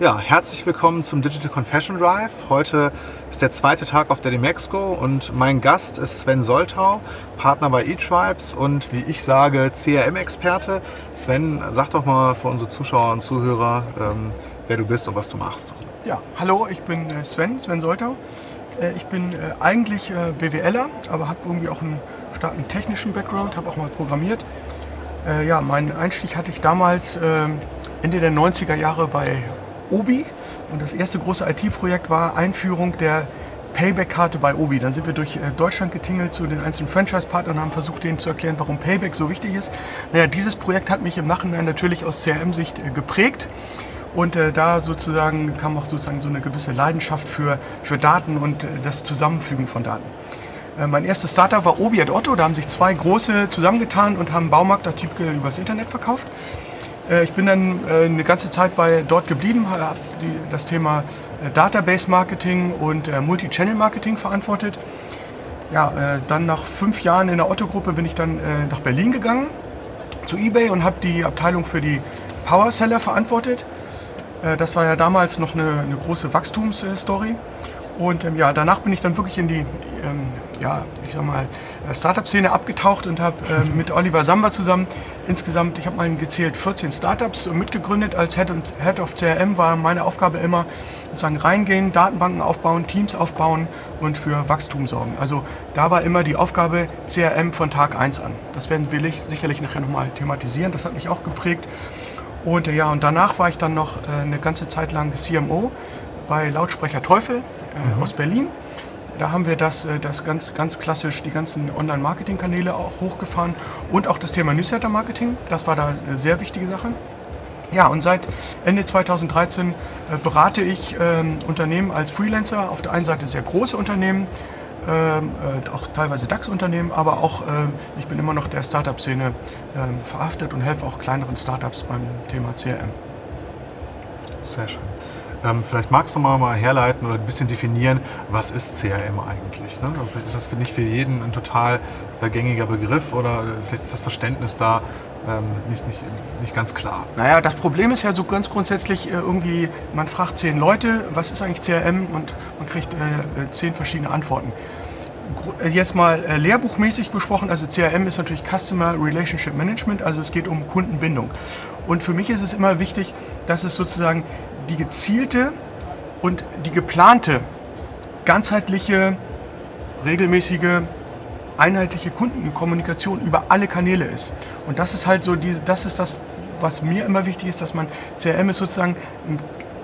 Ja, herzlich willkommen zum Digital Confession Drive. Heute ist der zweite Tag auf der Demexco und mein Gast ist Sven Soltau, Partner bei eTribes und wie ich sage, CRM-Experte. Sven, sag doch mal für unsere Zuschauer und Zuhörer, ähm, wer du bist und was du machst. Ja, hallo, ich bin äh, Sven, Sven Soltau. Äh, ich bin äh, eigentlich BWLer, aber habe irgendwie auch einen starken technischen Background, habe auch mal programmiert. Ja, meinen Einstieg hatte ich damals ähm, Ende der 90er Jahre bei Obi. Und das erste große IT-Projekt war Einführung der Payback-Karte bei Obi. Dann sind wir durch äh, Deutschland getingelt zu den einzelnen Franchise-Partnern und haben versucht, denen zu erklären, warum Payback so wichtig ist. Naja, dieses Projekt hat mich im Nachhinein natürlich aus CRM-Sicht äh, geprägt. Und äh, da sozusagen kam auch sozusagen so eine gewisse Leidenschaft für, für Daten und äh, das Zusammenfügen von Daten. Äh, mein erstes Startup war Obi at Otto. Da haben sich zwei große zusammengetan und haben Baumarktartikel übers Internet verkauft. Äh, ich bin dann äh, eine ganze Zeit bei dort geblieben, habe das Thema äh, Database Marketing und Multi-Channel Marketing verantwortet. Ja, dann nach fünf Jahren in der Otto-Gruppe bin ich dann nach Berlin gegangen zu eBay und habe die Abteilung für die Power Seller verantwortet. Das war ja damals noch eine, eine große Wachstumsstory. Und ähm, ja, danach bin ich dann wirklich in die, ähm, ja, ich sag mal, äh, Startup-Szene abgetaucht und habe ähm, mit Oliver Samba zusammen insgesamt, ich habe mal gezählt, 14 Startups mitgegründet. Als Head, und, Head of CRM war meine Aufgabe immer, sozusagen reingehen, Datenbanken aufbauen, Teams aufbauen und für Wachstum sorgen. Also da war immer die Aufgabe CRM von Tag 1 an. Das werden wir sicherlich nachher nochmal thematisieren. Das hat mich auch geprägt. Und äh, ja, und danach war ich dann noch äh, eine ganze Zeit lang CMO bei Lautsprecher Teufel äh, mhm. aus Berlin. Da haben wir das, äh, das ganz, ganz klassisch, die ganzen Online-Marketing-Kanäle auch hochgefahren und auch das Thema Newsletter-Marketing. Das war da eine sehr wichtige Sache. Ja, und seit Ende 2013 äh, berate ich ähm, Unternehmen als Freelancer. Auf der einen Seite sehr große Unternehmen, ähm, äh, auch teilweise DAX-Unternehmen, aber auch ähm, ich bin immer noch der Startup-Szene verhaftet und helfe auch kleineren Startups beim Thema CRM. Sehr schön. Ähm, vielleicht magst du mal, mal herleiten oder ein bisschen definieren, was ist CRM eigentlich? Ne? Also vielleicht ist das nicht für jeden ein total äh, gängiger Begriff oder vielleicht ist das Verständnis da ähm, nicht, nicht, nicht ganz klar. Naja, das Problem ist ja so ganz grundsätzlich äh, irgendwie, man fragt zehn Leute, was ist eigentlich CRM und man kriegt äh, äh, zehn verschiedene Antworten äh, jetzt mal äh, lehrbuchmäßig besprochen, also CRM ist natürlich Customer Relationship Management, also es geht um Kundenbindung. Und für mich ist es immer wichtig, dass es sozusagen die gezielte und die geplante, ganzheitliche, regelmäßige, einheitliche Kundenkommunikation über alle Kanäle ist. Und das ist halt so, diese, das ist das, was mir immer wichtig ist, dass man CRM ist sozusagen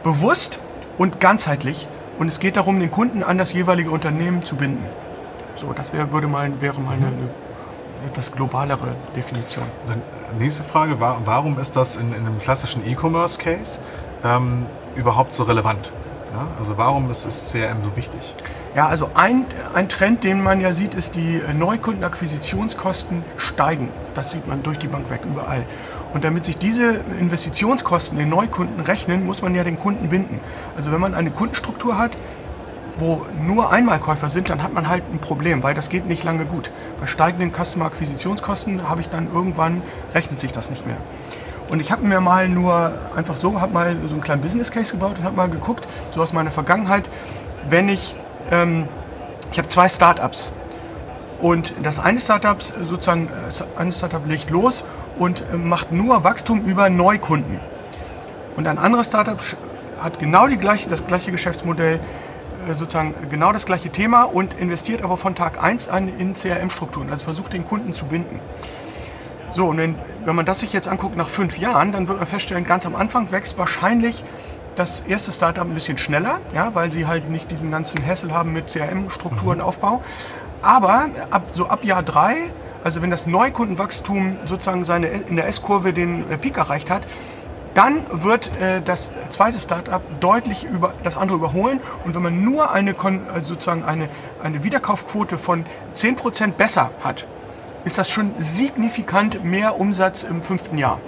bewusst und ganzheitlich und es geht darum, den Kunden an das jeweilige Unternehmen zu binden. So, das wär, würde mal, wäre mal eine, eine etwas globalere Definition. Dann nächste Frage, warum ist das in, in einem klassischen E-Commerce-Case ähm, überhaupt so relevant? Ja, also warum ist, ist CRM so wichtig? Ja, also ein, ein Trend, den man ja sieht, ist, die Neukundenakquisitionskosten steigen. Das sieht man durch die Bank weg, überall. Und damit sich diese Investitionskosten in Neukunden rechnen, muss man ja den Kunden binden. Also wenn man eine Kundenstruktur hat, wo nur Einmalkäufer sind, dann hat man halt ein Problem, weil das geht nicht lange gut. Bei steigenden Customer-Akquisitionskosten habe ich dann irgendwann, rechnet sich das nicht mehr. Und ich habe mir mal nur einfach so, habe mal so einen kleinen Business Case gebaut und habe mal geguckt, so aus meiner Vergangenheit, wenn ich, ähm, ich habe zwei Startups und das eine Startup sozusagen, ein Startup legt los und äh, macht nur Wachstum über Neukunden. Und ein anderes Startup hat genau die gleiche, das gleiche Geschäftsmodell, äh, sozusagen genau das gleiche Thema und investiert aber von Tag 1 an in CRM-Strukturen, also versucht den Kunden zu binden. So, und wenn, wenn man das sich jetzt anguckt nach fünf Jahren, dann wird man feststellen, ganz am Anfang wächst wahrscheinlich das erste Startup ein bisschen schneller, ja, weil sie halt nicht diesen ganzen Hessel haben mit CRM-Strukturenaufbau. Mhm. Aber ab, so ab Jahr drei, also wenn das Neukundenwachstum sozusagen seine, in der S-Kurve den äh, Peak erreicht hat, dann wird äh, das zweite Startup deutlich über das andere überholen. Und wenn man nur eine, also sozusagen eine, eine Wiederkaufquote von 10% besser hat, ist das schon signifikant mehr Umsatz im fünften Jahr.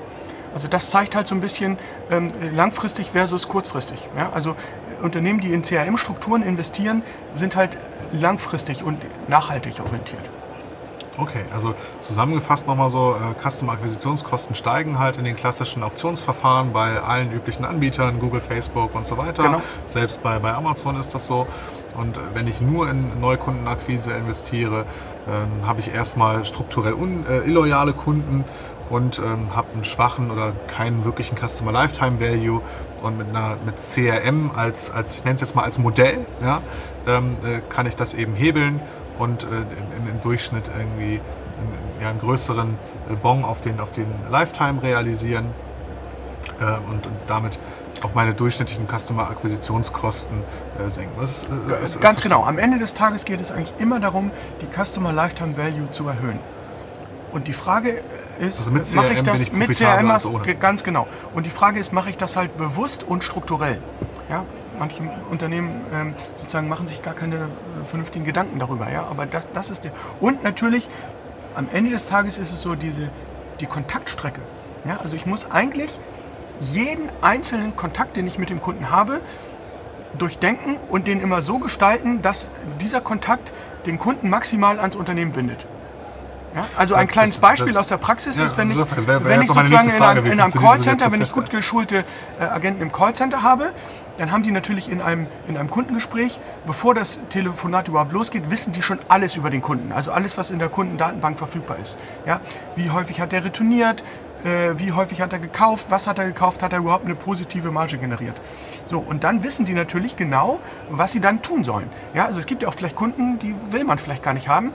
Also das zeigt halt so ein bisschen ähm, langfristig versus kurzfristig. Ja? Also äh, Unternehmen, die in CRM-Strukturen investieren, sind halt langfristig und nachhaltig orientiert. Okay, also zusammengefasst nochmal so, äh, Customer-Akquisitionskosten steigen halt in den klassischen Auktionsverfahren bei allen üblichen Anbietern, Google, Facebook und so weiter. Genau. Selbst bei, bei Amazon ist das so. Und wenn ich nur in Neukundenakquise investiere, ähm, habe ich erstmal strukturell un, äh, illoyale Kunden und ähm, habe einen schwachen oder keinen wirklichen Customer Lifetime Value. Und mit, einer, mit CRM als, als ich nenne es jetzt mal als Modell, ja, ähm, äh, kann ich das eben hebeln und äh, im, im Durchschnitt irgendwie einen, ja, einen größeren äh, Bon auf den, auf den Lifetime realisieren und, und damit auch meine durchschnittlichen Customer-Akquisitionskosten äh, senken. Das ist, äh, ist- Ganz genau. Am Ende des Tages geht es eigentlich immer darum, die Customer Lifetime Value zu erhöhen. Und die Frage ist, Also mit mache ich das ich mit CRM? als ohne. Ganz genau. Und die Frage ist, mache ich das halt bewusst und strukturell? Ja, manche Unternehmen ähm, sozusagen machen sich gar keine äh, vernünftigen Gedanken darüber. Ja, aber das, das ist der. Und natürlich, am Ende des Tages ist es so diese die Kontaktstrecke. Ja, also ich muss eigentlich jeden einzelnen Kontakt, den ich mit dem Kunden habe, durchdenken und den immer so gestalten, dass dieser Kontakt den Kunden maximal ans Unternehmen bindet. Ja, also ein kleines Beispiel aus der Praxis ist, wenn ich, wenn ich sozusagen in einem, in einem Callcenter, wenn ich gut geschulte äh, Agenten im Callcenter habe, dann haben die natürlich in einem, in einem Kundengespräch, bevor das Telefonat überhaupt losgeht, wissen die schon alles über den Kunden. Also alles, was in der Kundendatenbank verfügbar ist. Ja? Wie häufig hat er retourniert, wie häufig hat er gekauft, was hat er gekauft, hat er überhaupt eine positive Marge generiert. So, und dann wissen die natürlich genau, was sie dann tun sollen. Ja, also es gibt ja auch vielleicht Kunden, die will man vielleicht gar nicht haben.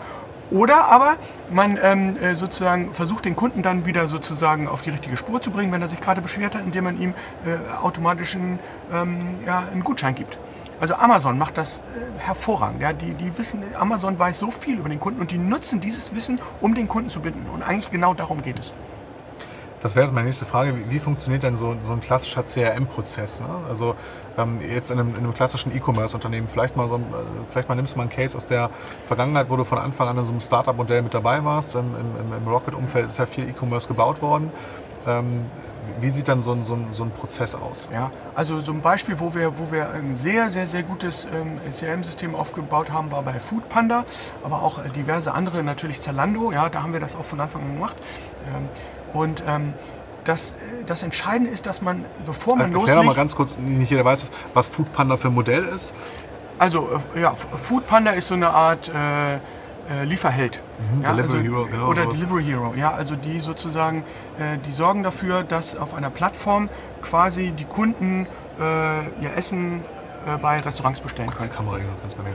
Oder aber man ähm, äh, sozusagen versucht den Kunden dann wieder sozusagen auf die richtige Spur zu bringen, wenn er sich gerade beschwert hat, indem man ihm äh, automatisch einen, ähm, ja, einen Gutschein gibt. Also Amazon macht das äh, hervorragend. Ja, die, die wissen, Amazon weiß so viel über den Kunden und die nutzen dieses Wissen, um den Kunden zu binden. Und eigentlich genau darum geht es. Das wäre jetzt meine nächste Frage. Wie, wie funktioniert denn so, so ein klassischer CRM-Prozess? Ne? Also ähm, jetzt in einem, in einem klassischen E-Commerce-Unternehmen, vielleicht mal so ein, äh, vielleicht mal nimmst du mal einen Case aus der Vergangenheit, wo du von Anfang an in so einem Startup-Modell mit dabei warst. Im, im, im Rocket-Umfeld ist ja viel E-Commerce gebaut worden. Ähm, wie sieht dann so ein, so ein, so ein Prozess aus? Ja, also so ein Beispiel, wo wir, wo wir ein sehr, sehr, sehr gutes ähm, CRM-System aufgebaut haben, war bei Foodpanda, aber auch äh, diverse andere, natürlich Zalando, ja, da haben wir das auch von Anfang an gemacht. Ähm, und ähm, das, äh, das Entscheidende ist, dass man, bevor man Erklär doch mal loslegt, ganz kurz, nicht jeder weiß es, was Foodpanda für ein Modell ist. also äh, ja, F- Foodpanda ist so eine Art äh, äh, Lieferheld. Mhm, ja, Delivery also, Hero, genau Oder sowas. Delivery Hero, ja, also die sozusagen, äh, die sorgen dafür, dass auf einer Plattform quasi die Kunden äh, ihr Essen äh, bei Restaurants bestellen können. Kamera ganz bei mir.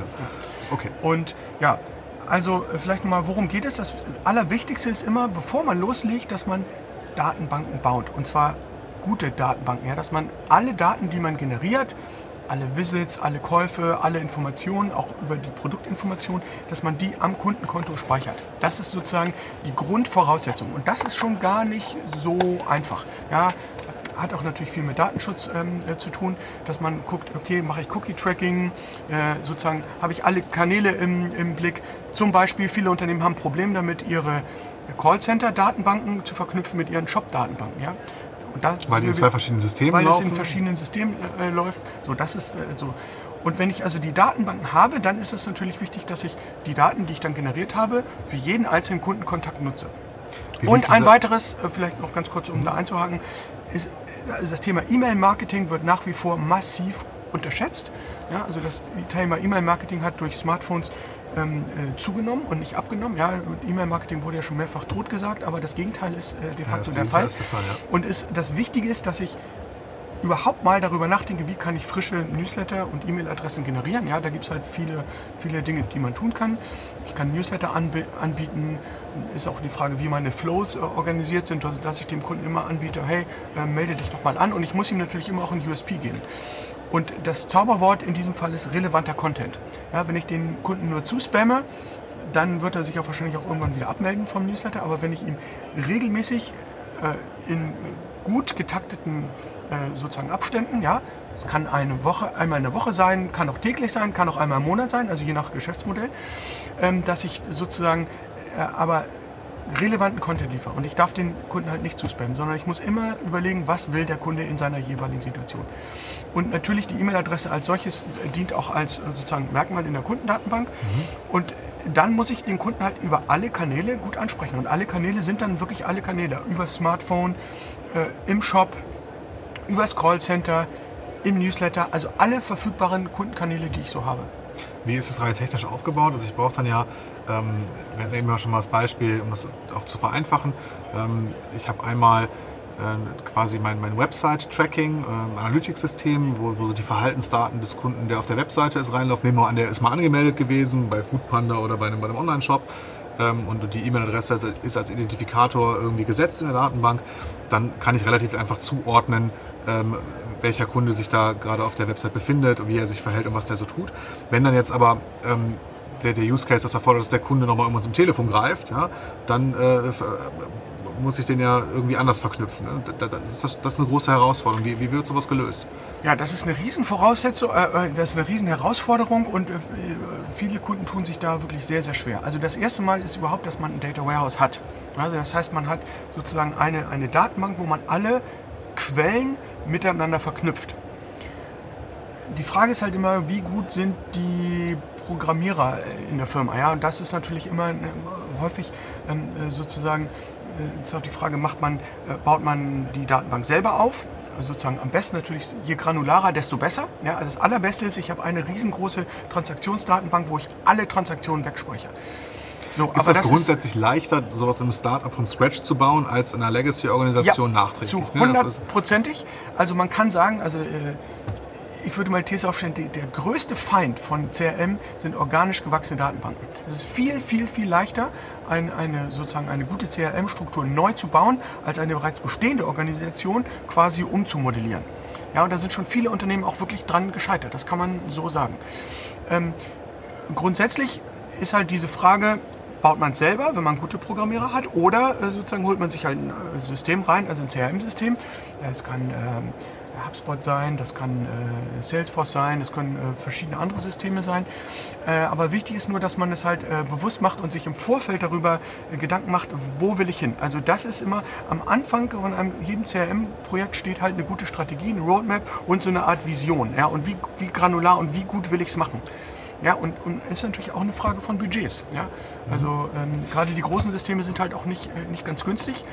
Okay. Und ja, also äh, vielleicht mal, worum geht es? Das Allerwichtigste ist immer, bevor man loslegt, dass man Datenbanken baut. Und zwar gute Datenbanken, ja, dass man alle Daten, die man generiert, alle Visits, alle Käufe, alle Informationen, auch über die Produktinformationen, dass man die am Kundenkonto speichert. Das ist sozusagen die Grundvoraussetzung. Und das ist schon gar nicht so einfach. Ja, hat auch natürlich viel mit Datenschutz ähm, äh, zu tun, dass man guckt, okay, mache ich Cookie-Tracking, äh, sozusagen habe ich alle Kanäle im, im Blick. Zum Beispiel, viele Unternehmen haben Probleme damit, ihre Callcenter-Datenbanken zu verknüpfen mit ihren Shop-Datenbanken. Ja? Weil die in zwei verschiedenen Systemen weil laufen. es in verschiedenen Systemen äh, läuft. So, das ist äh, so. Und wenn ich also die Datenbanken habe, dann ist es natürlich wichtig, dass ich die Daten, die ich dann generiert habe, für jeden einzelnen Kundenkontakt nutze. Wie Und ein weiteres, äh, vielleicht noch ganz kurz, um da einzuhaken, ist also das Thema E-Mail-Marketing wird nach wie vor massiv unterschätzt. Ja, also das Thema E-Mail-Marketing hat durch Smartphones ähm, äh, zugenommen und nicht abgenommen. Ja, E-Mail-Marketing wurde ja schon mehrfach tot gesagt, aber das Gegenteil ist äh, de Ja, facto das der Fall. der Fall, ja. Und ist, das Wichtige ist, dass ich überhaupt mal darüber nachdenke, wie kann ich frische Newsletter und E-Mail-Adressen generieren. Ja, da gibt es halt viele, viele Dinge, die man tun kann. Ich kann Newsletter anbi anbieten. Ist auch die Frage, wie meine Flows äh, organisiert sind, also, dass ich dem Kunden immer anbiete, hey, äh, melde dich doch mal an. Und ich muss ihm natürlich immer auch ein USP geben. Und das Zauberwort in diesem Fall ist relevanter Content. Ja, wenn ich den Kunden nur zuspamme, dann wird er sich auch wahrscheinlich auch irgendwann wieder abmelden vom Newsletter. Aber wenn ich ihm regelmäßig äh, in gut getakteten äh, sozusagen Abständen, ja, es kann eine Woche, einmal in der Woche sein, kann auch täglich sein, kann auch einmal im Monat sein, also je nach Geschäftsmodell, ähm, dass ich sozusagen äh, aber relevanten Content liefere. Und ich darf den Kunden halt nicht zuspammen, sondern ich muss immer überlegen, was will der Kunde in seiner jeweiligen Situation. Und natürlich die E-Mail-Adresse als solches äh, dient auch als äh, sozusagen Merkmal in der Kundendatenbank. Und dann muss ich den Kunden halt über alle Kanäle gut ansprechen. Und alle Kanäle sind dann wirklich alle Kanäle. Über Smartphone, äh, im Shop, übers Callcenter, im Newsletter. Also alle verfügbaren Kundenkanäle, die ich so habe. Wie ist es rein technisch aufgebaut? Also ich brauche dann ja, ähm, wir nehmen ja schon mal das Beispiel, um das auch zu vereinfachen. Ähm, ich habe einmal äh, quasi mein, mein Website-Tracking, äh, Analytics-System, wo, wo so die Verhaltensdaten des Kunden, der auf der Webseite ist, reinlaufen. Nehmen wir an, der ist mal angemeldet gewesen bei Foodpanda oder bei einem, bei einem Online-Shop ähm, und die E-Mail-Adresse ist als Identifikator irgendwie gesetzt in der Datenbank, dann kann ich relativ einfach zuordnen, ähm, welcher Kunde sich da gerade auf der Website befindet und wie er sich verhält und was der so tut. Wenn dann jetzt aber ähm, der, der Use Case das erfordert, dass der Kunde nochmal irgendwann zum Telefon greift, ja, dann äh, muss ich den ja irgendwie anders verknüpfen. Ne? Das, das, das, ist eine große Herausforderung. Wie, wie, wird sowas gelöst? Ja, das ist eine Riesenvoraussetzung, äh, äh, das ist eine Riesenherausforderung und äh, viele Kunden tun sich da wirklich sehr, sehr schwer. Also das erste Mal ist überhaupt, dass man ein Data Warehouse hat. Also das heißt, man hat sozusagen eine, eine Datenbank, wo man alle Quellen miteinander verknüpft. Die Frage ist halt immer, wie gut sind die Programmierer in der Firma? Ja, und das ist natürlich immer häufig ähm, sozusagen äh, ist auch die Frage, macht man, äh, baut man die Datenbank selber auf? Also sozusagen am besten natürlich, je granularer, desto besser. Ja, also das Allerbeste ist, ich habe eine riesengroße Transaktionsdatenbank, wo ich alle Transaktionen wegspeichere. So, ist das, das grundsätzlich ist leichter, sowas im Startup von Scratch zu bauen, als in einer Legacy-Organisation ja, nachträglich? Zu ne? hundertprozentig. Also man kann sagen, also äh, ich würde mal die These aufstellen, die, der größte Feind von CRM sind organisch gewachsene Datenbanken. Es ist viel, viel, viel leichter, ein, eine, sozusagen eine gute CRM-Struktur neu zu bauen, als eine bereits bestehende Organisation quasi umzumodellieren. Ja, und da sind schon viele Unternehmen auch wirklich dran gescheitert, das kann man so sagen. Ähm, grundsätzlich ist halt diese Frage, baut man es selber, wenn man gute Programmierer hat, oder äh, sozusagen holt man sich halt ein äh, System rein, also ein CRM-System. Es kann ähm, HubSpot sein, das kann äh, Salesforce sein, das können äh, verschiedene andere Systeme sein. Äh, aber wichtig ist nur, dass man es halt äh, bewusst macht und sich im Vorfeld darüber äh, Gedanken macht, wo will ich hin. Also das ist immer am Anfang von einem, jedem CRM-Projekt steht halt eine gute Strategie, eine Roadmap und so eine Art Vision. Ja? Und wie, wie granular und wie gut will ich es machen. Ja, und, und ist natürlich auch eine Frage von Budgets. Ja? Also ähm, gerade die großen Systeme sind halt auch nicht, äh, nicht ganz günstig.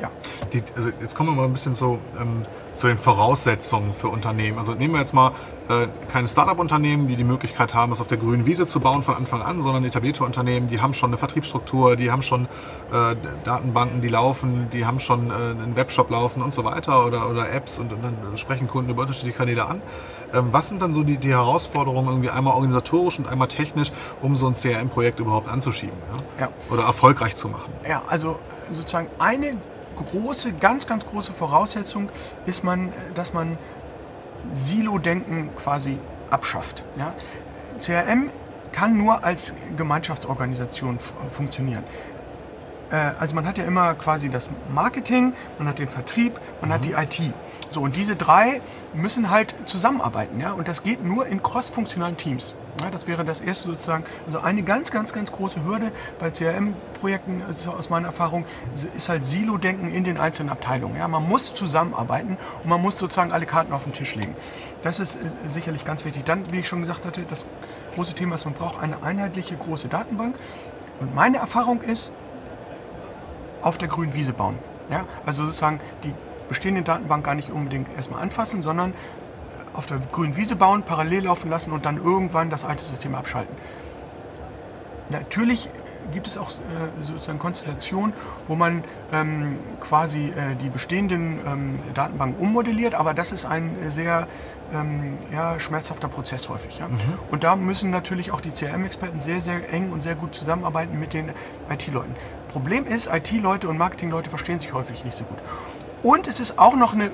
Ja. Die, also jetzt kommen wir mal ein bisschen so ähm, zu den Voraussetzungen für Unternehmen. Also nehmen wir jetzt mal äh, keine Startup-Unternehmen, die die Möglichkeit haben, es auf der grünen Wiese zu bauen von Anfang an, sondern etablierte Unternehmen, die haben schon eine Vertriebsstruktur, die haben schon äh, Datenbanken, die laufen, die haben schon äh, einen Webshop laufen und so weiter oder, oder Apps und, und dann sprechen Kunden über unterschiedliche Kanäle an. Ähm, was sind dann so die, die, Herausforderungen irgendwie einmal organisatorisch und einmal technisch, um so ein CRM-Projekt überhaupt anzuschieben ja? Ja. oder erfolgreich zu machen? Ja, also sozusagen eine große, ganz, ganz große Voraussetzung ist man, dass man Silo-Denken quasi abschafft. Ja? CRM kann nur als Gemeinschaftsorganisation funktionieren. Äh, also man hat ja immer quasi das Marketing, man hat den Vertrieb, man mhm. hat die IT. So, und diese drei müssen halt zusammenarbeiten. Ja? Und das geht nur in cross-funktionalen Teams. Ja, das wäre das erste sozusagen. Also eine ganz, ganz, ganz große Hürde bei CRM-Projekten also aus meiner Erfahrung ist halt Silo-Denken in den einzelnen Abteilungen. Ja, man muss zusammenarbeiten und man muss sozusagen alle Karten auf den Tisch legen. Das ist sicherlich ganz wichtig. Dann, wie ich schon gesagt hatte, das große Thema ist, man braucht eine einheitliche große Datenbank. Und meine Erfahrung ist, auf der grünen Wiese bauen. Ja, also sozusagen die bestehende Datenbank gar nicht unbedingt erstmal anfassen, sondern auf der grünen Wiese bauen, parallel laufen lassen und dann irgendwann das alte System abschalten. Natürlich gibt es auch äh, sozusagen Konstellationen, wo man ähm, quasi äh, die bestehenden ähm, Datenbanken ummodelliert, aber das ist ein sehr ähm, ja, schmerzhafter Prozess häufig. Ja? Mhm. Und da müssen natürlich auch die CRM-Experten sehr, sehr eng und sehr gut zusammenarbeiten mit den IT-Leuten. Problem ist, IT-Leute und Marketing-Leute verstehen sich häufig nicht so gut. Und es ist auch noch eine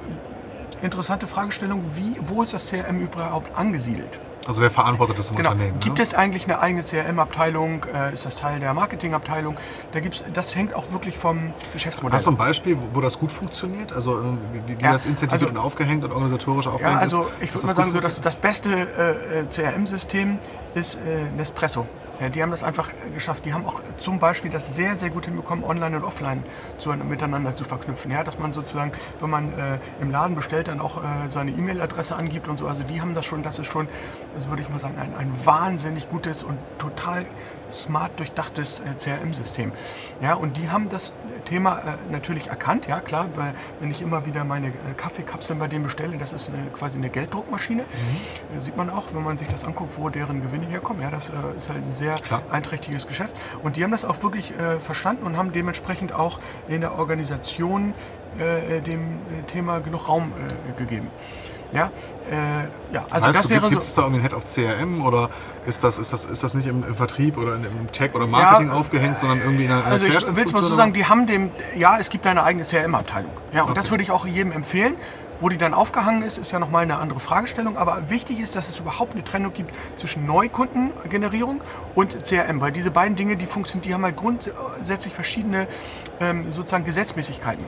interessante Fragestellung, wie, wo ist das CRM überhaupt angesiedelt? Also wer verantwortet das im genau. Unternehmen? Gibt ne? es eigentlich eine eigene CRM-Abteilung? Äh, ist das Teil der Marketing-Abteilung? Da gibt's, das hängt auch wirklich vom Geschäftsmodell. Hast du ein Beispiel, wo, das gut funktioniert? Also äh, wie, wie ja, das incentiviert also, und aufgehängt und organisatorisch aufgehängt ja, also ist? ich würde mal sagen, so das, das beste äh, äh CRM-System ist äh, Nespresso. Die haben das einfach geschafft. Die haben auch zum Beispiel das sehr, sehr gut hinbekommen, online und offline zu, miteinander zu verknüpfen. Ja, dass man sozusagen, wenn man äh, im Laden bestellt, dann auch äh, seine E-Mail-Adresse angibt und so. Also die haben das schon, das ist schon, das würde ich mal sagen, ein, ein wahnsinnig gutes und total smart durchdachtes äh, CRM-System. Ja, und die haben das Thema äh, natürlich erkannt, ja klar, weil wenn ich immer wieder meine äh, Kaffeekapseln bei denen bestelle, das ist eine, quasi eine Gelddruckmaschine. Mhm. sieht man auch, wenn man sich das anguckt, wo deren Gewinne herkommen. Ja, das ist halt ein sehr klar. einträchtiges Geschäft. Und die haben das auch wirklich verstanden und haben dementsprechend auch in der Organisation dem Thema genug Raum gegeben. Ja, äh, ja also heißt, das wäre Gibt es da irgendwie einen Head of CRM oder ist das, ist das, ist das nicht im, im Vertrieb oder im Tech oder Marketing ja, aufgehängt, sondern irgendwie in einer Also ich will es mal so sagen, die haben dem, ja, es gibt eine eigene CRM-Abteilung. Ja, und okay. das würde ich auch jedem empfehlen. Wo die dann aufgehangen ist, ist ja nochmal eine andere Fragestellung. Aber wichtig ist, dass es überhaupt eine Trennung gibt zwischen Neukundengenerierung und CRM. Weil diese beiden Dinge, die funktionieren, die haben halt grundsätzlich verschiedene ähm, sozusagen Gesetzmäßigkeiten.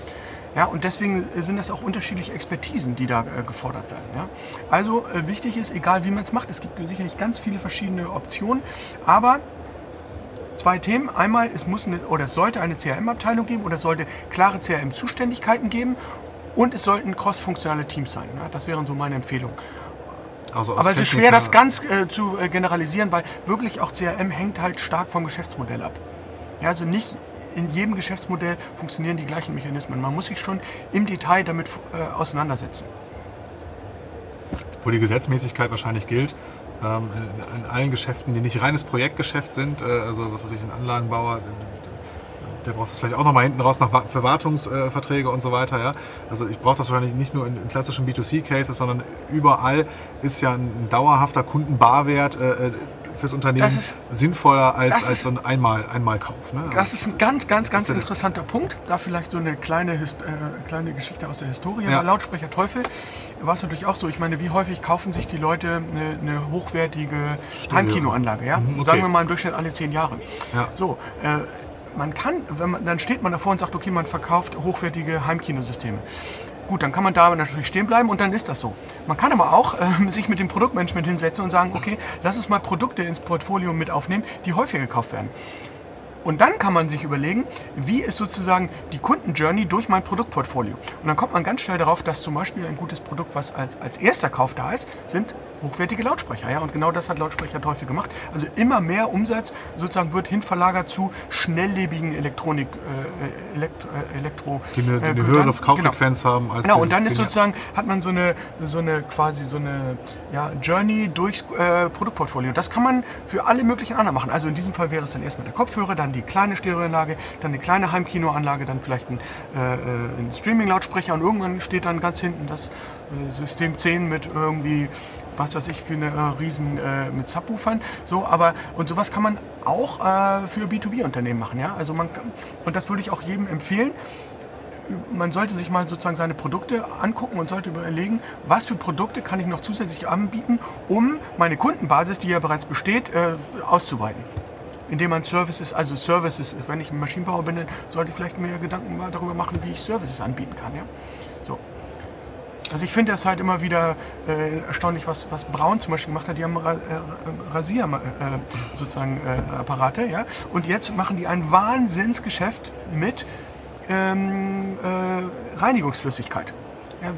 Ja, und deswegen sind das auch unterschiedliche Expertisen, die da äh, gefordert werden. Ja. Also äh, wichtig ist, egal wie man es macht, es gibt sicherlich ganz viele verschiedene Optionen, aber zwei Themen. Einmal, es muss eine, oder es sollte eine CRM-Abteilung geben oder es sollte klare CRM-Zuständigkeiten geben und es sollten cross-funktionale Teams sein. Ja. Das wären so meine Empfehlungen. Also Aber es ist schwer, das ganz äh, zu äh, generalisieren, weil wirklich auch CRM hängt halt stark vom Geschäftsmodell ab. Ja, also nicht in jedem Geschäftsmodell funktionieren die gleichen Mechanismen. Man muss sich schon im Detail damit äh, auseinandersetzen. Wo die Gesetzmäßigkeit wahrscheinlich gilt, ähm, in, in, allen Geschäften, die nicht reines Projektgeschäft sind, äh, also was weiß ich, ein Anlagenbauer, der braucht das vielleicht auch nochmal hinten raus nach Verwartungsverträge und so weiter. Ja? Also ich brauche das wahrscheinlich nicht nur in, in klassischen B2C-Cases, sondern überall ist ja ein, dauerhafter Kundenbarwert äh, äh fürs Unternehmen ist, sinnvoller als, als so ein Einmal, Einmalkauf. Ne? Das ist ein ganz, ganz, ganz interessanter Punkt. Da vielleicht so eine kleine, äh, kleine Geschichte aus der Historie. Ja. Lautsprecher Teufel war es natürlich auch so. Ich meine, wie häufig kaufen sich die Leute eine, eine hochwertige Heimkinoanlage? Ja? Mhm, okay. Sagen wir mal im Durchschnitt alle zehn Jahre. Ja. So, äh, man kann, wenn man, dann steht man davor und sagt, okay, man verkauft hochwertige Heimkinosysteme. Gut, dann kann man da natürlich stehen bleiben und dann ist das so. Man kann aber auch äh, sich mit dem Produktmanagement hinsetzen und sagen, okay, lass uns mal Produkte ins Portfolio mit aufnehmen, die häufiger gekauft werden. Und dann kann man sich überlegen, wie ist sozusagen die Kundenjourney durch mein Produktportfolio. Und dann kommt man ganz schnell darauf, dass zum Beispiel ein gutes Produkt, was als, als erster Kauf da ist, sind hochwertige Lautsprecher. Ja? Und genau das hat Lautsprecher Teufel gemacht. Also immer mehr Umsatz sozusagen wird hinverlagert zu schnelllebigen Elektronik, äh, Elektro, äh, Elektro die eine, die eine äh, höhere. Kauffrequenz genau. haben als Genau, und dann ist sozusagen, hat man so eine, so eine quasi so eine ja, Journey durchs äh, Produktportfolio. Das kann man für alle möglichen anderen machen. Also in diesem Fall wäre es dann erstmal der Kopfhörer, dann die kleine Stereoanlage, dann eine kleine Heimkinoanlage, dann vielleicht ein, äh, äh ein Streaming-Lautsprecher und irgendwann steht dann ganz hinten das äh, System 10 mit irgendwie was weiß ich, für eine äh, Riesen äh, mit Subwoofern. So, aber und sowas kann man auch äh, für B2B-Unternehmen machen. Ja? Also man und das würde ich auch jedem empfehlen. Man sollte sich mal sozusagen seine Produkte angucken und sollte überlegen, was für Produkte kann ich noch zusätzlich anbieten, um meine Kundenbasis, die ja bereits besteht, äh, auszuweiten indem man Services, also Services, wenn ich ein Maschinenbauer bin, sollte ich vielleicht mehr Gedanken darüber machen, wie ich Services anbieten kann. Ja? So. Also ich finde das halt immer wieder äh, erstaunlich, was, was Braun zum Beispiel gemacht hat. Die haben Ra äh, Rasier äh, sozusagen äh, Apparate, ja. Und jetzt machen die ein Wahnsinnsgeschäft mit ähm, äh, Reinigungsflüssigkeit. Ja,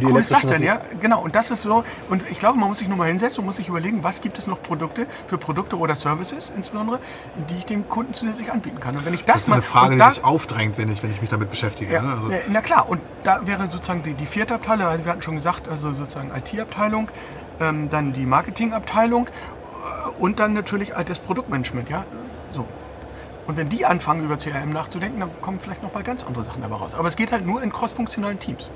wie, wie cool ist das denn, ja? Genau, und das ist so, und ich glaube, man muss sich nur mal hinsetzen und muss sich überlegen, was gibt es noch Produkte, für Produkte oder Services insbesondere, die ich dem Kunden zusätzlich anbieten kann. Und wenn ich das, das ist mal, eine Frage, die da, sich aufdrängt, wenn ich, wenn ich mich damit beschäftige. Ja, ne? also na klar, und da wäre sozusagen die, die vierte Abteilung, also wir hatten schon gesagt, also sozusagen IT-Abteilung, ähm, dann die Marketing-Abteilung äh, und dann natürlich das Produktmanagement, ja. So. Und wenn die anfangen, über CRM nachzudenken, dann kommen vielleicht noch mal ganz andere Sachen dabei raus. Aber es geht halt nur in cross-funktionalen Teams.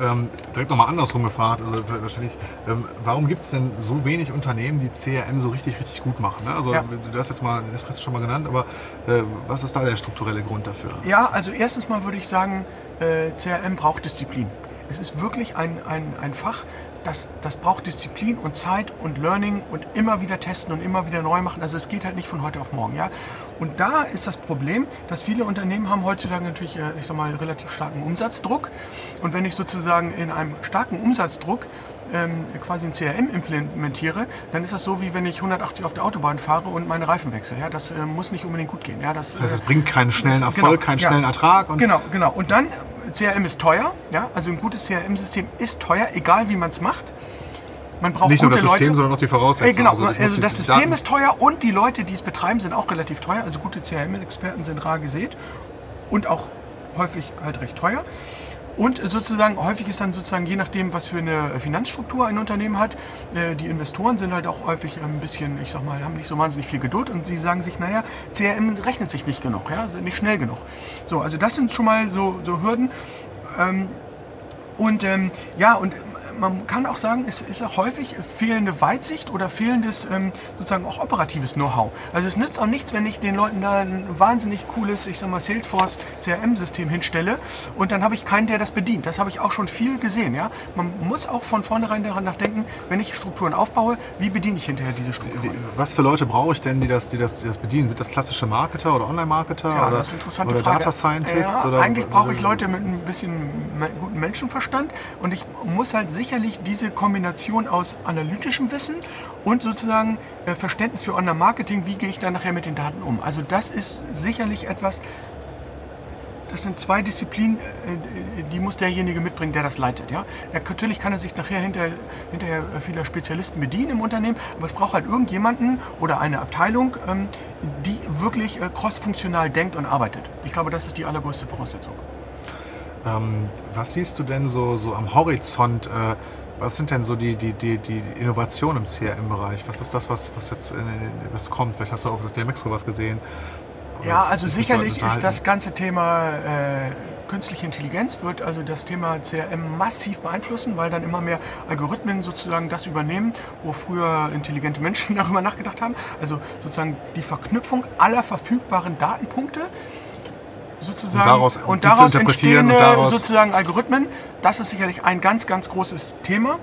Ähm, direkt nochmal andersrum gefragt, also wahrscheinlich, ähm, warum gibt es denn so wenig Unternehmen, die CRM so richtig, richtig gut machen? Ne? Also ja. du hast jetzt mal Nespresso schon mal genannt, aber äh, was ist da der strukturelle Grund dafür? Ja, also erstens mal würde ich sagen, äh, CRM braucht Disziplin Es ist wirklich ein, ein, ein Fach, das, das braucht Disziplin und Zeit und Learning und immer wieder testen und immer wieder neu machen. Also es geht halt nicht von heute auf morgen. Ja? Und da ist das Problem, dass viele Unternehmen haben heutzutage natürlich, äh, ich sag mal, relativ starken Umsatzdruck. Und wenn ich sozusagen in einem starken Umsatzdruck ähm, quasi ein CRM implementiere, dann ist das so, wie wenn ich 180 auf der Autobahn fahre und meine Reifen wechsle. Ja, das äh, muss nicht unbedingt gut gehen. Ja, das, das heißt, es bringt keinen schnellen Erfolg, genau, keinen schnellen ja, Ertrag. Und genau, genau. Und dann, CRM ist teuer. Ja, also ein gutes CRM-System ist teuer, egal wie man es macht. Man braucht Nicht nur das System, Leute. sondern auch die Voraussetzungen. Äh, genau, also, also das System Daten ist teuer und die Leute, die es betreiben, sind auch relativ teuer. Also gute CRM-Experten sind rar gesät und auch häufig halt recht teuer. Und sozusagen, häufig ist dann sozusagen, je nachdem, was für eine Finanzstruktur ein Unternehmen hat, äh, die Investoren sind halt auch häufig ein bisschen, ich sag mal, haben nicht so wahnsinnig viel Geduld und sie sagen sich, naja, CRM rechnet sich nicht genug, ja, nicht schnell genug. So, also das sind schon mal so, so Hürden. Ähm, und ähm, ja, und man kann auch sagen, es ist auch häufig fehlende Weitsicht oder fehlendes ähm, sozusagen auch operatives Know-how. Also es nützt auch nichts, wenn ich den Leuten da ein wahnsinnig cooles, ich sag mal, Salesforce CRM-System hinstelle und dann habe ich keinen, der das bedient. Das habe ich auch schon viel gesehen. Ja? Man muss auch von vornherein daran nachdenken, wenn ich Strukturen aufbaue, wie bediene ich hinterher diese Strukturen. Was für Leute brauche ich denn, die das, die das, die das bedienen? Sind das klassische Marketer oder Online-Marketer? Ja, oder, oder. Data Scientists? Ja, oder, eigentlich brauche ich Leute mit ein bisschen guten Menschenverstand und ich muss halt sicherlich diese Kombination aus analytischem Wissen und sozusagen äh, Verständnis für Online-Marketing, wie gehe ich da nachher mit den Daten um. Also das ist sicherlich etwas, das sind zwei Disziplinen, äh, die muss derjenige mitbringen, der das leitet. Ja? Natürlich kann er sich nachher hinter, hinterher viele Spezialisten bedienen im Unternehmen, aber es braucht halt irgendjemanden oder eine Abteilung, ähm, die wirklich äh, cross-funktional denkt und arbeitet. Ich glaube, das ist die allergrößte Voraussetzung. Ähm, was siehst du denn so, so am Horizont? Äh, was sind denn so die, die, die, die Innovationen im CRM-Bereich? Was ist das, was, was jetzt in, was kommt? Vielleicht hast du auf dem Mexiko was gesehen. Ja, also sicherlich ist das ganze Thema äh, künstliche Intelligenz wird also das Thema CRM massiv beeinflussen, weil dann immer mehr Algorithmen sozusagen das übernehmen, wo früher intelligente Menschen darüber nachgedacht haben. Also sozusagen die Verknüpfung aller verfügbaren Datenpunkte sozusagen und daraus, und daraus entstehende und daraus sozusagen Algorithmen. Das ist sicherlich ein ganz, ganz großes Thema.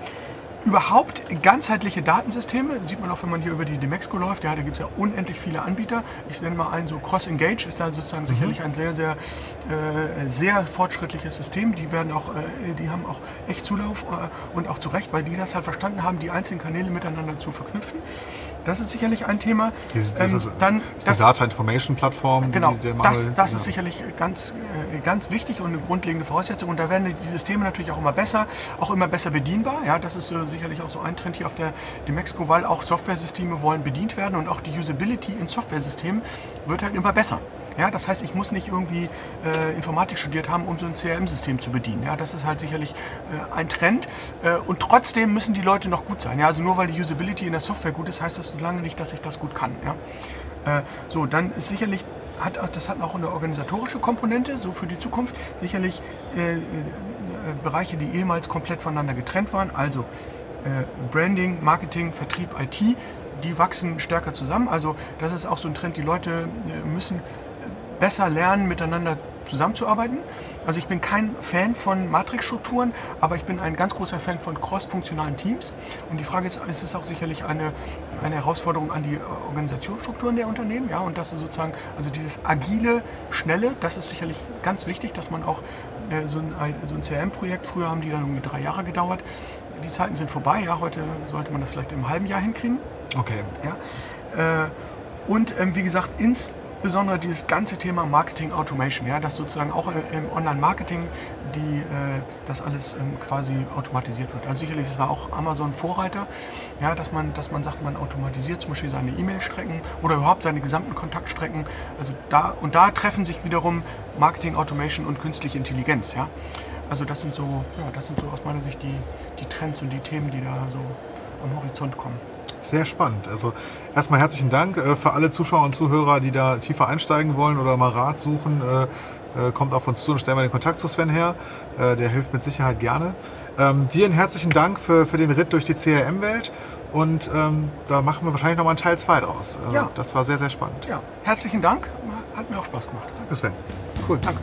Überhaupt ganzheitliche Datensysteme, sieht man auch, wenn man hier über die Demexco läuft, ja, da gibt es ja unendlich viele Anbieter. Ich nenne mal einen, so Cross-Engage ist da sozusagen mhm. sicherlich ein sehr, sehr, äh, sehr fortschrittliches System. Die werden auch, äh, die haben auch echt Zulauf äh, und auch zu Recht, weil die das halt verstanden haben, die einzelnen Kanäle miteinander zu verknüpfen. Das ist sicherlich ein Thema. Dieses, dieses, ähm, dann, ist das, Data Information Plattform. Genau, die, die das, das ist sicherlich ganz, äh, ganz wichtig und eine grundlegende Voraussetzung. Und da werden die Systeme natürlich auch immer besser, auch immer besser bedienbar. Ja, das ist äh, sicherlich auch so ein Trend hier auf der Demexco, weil auch Softwaresysteme wollen bedient werden und auch die Usability in Softwaresystemen wird halt immer besser. Ja, das heißt, ich muss nicht irgendwie äh, Informatik studiert haben, um so ein CRM-System zu bedienen. Ja, das ist halt sicherlich äh, ein Trend. Äh, und trotzdem müssen die Leute noch gut sein. Ja, also nur weil die Usability in der Software gut ist, heißt das so lange nicht, dass ich das gut kann. Ja? Äh, so, dann ist sicherlich hat, das hat auch eine organisatorische Komponente, so für die Zukunft. Sicherlich äh, äh, Bereiche, die ehemals komplett voneinander getrennt waren, also Branding, Marketing, Vertrieb, IT, die wachsen stärker zusammen. Also das ist auch so ein Trend, die Leute müssen besser lernen, miteinander zusammenzuarbeiten. Also ich bin kein Fan von Matrixstrukturen, aber ich bin ein ganz großer Fan von cross-funktionalen Teams. Und die Frage ist, ist es auch sicherlich eine, eine Herausforderung an die Organisationsstrukturen der Unternehmen? Ja, und das ist sozusagen, also dieses agile, schnelle, das ist sicherlich ganz wichtig, dass man auch äh, so ein, so ein CRM-Projekt, früher haben die dann irgendwie drei Jahre gedauert. Die Zeiten sind vorbei, ja, heute sollte man das vielleicht im halben Jahr hinkriegen. Okay. Ja. Äh, und ähm, wie gesagt, ins insbesondere dieses ganze Thema Marketing Automation, ja, dass sozusagen auch im Online-Marketing äh, das alles ähm, quasi automatisiert wird. Also sicherlich ist da auch Amazon Vorreiter, ja, dass man, dass man sagt, man automatisiert zum Beispiel seine E-Mail-Strecken oder überhaupt seine gesamten Kontaktstrecken. Also da und da treffen sich wiederum Marketing Automation und künstliche Intelligenz, ja. Also das sind so, ja, das sind so aus meiner Sicht die, die Trends und die Themen, die da so am Horizont kommen. Sehr spannend. Also erstmal herzlichen Dank äh, für alle Zuschauer und Zuhörer, die da tiefer einsteigen wollen oder mal Rat suchen. Äh, äh, kommt auf uns zu und stellen wir den Kontakt zu Sven her. der hilft mit Sicherheit gerne. Ähm, dir einen herzlichen Dank für, für den Ritt durch die CRM-Welt. Und ähm, da machen wir wahrscheinlich nochmal einen Teil 2 draus. Also, ja. Das war sehr, sehr spannend. Ja, herzlichen Dank. Hat mir auch Spaß gemacht. Danke, Sven. Cool. Danke.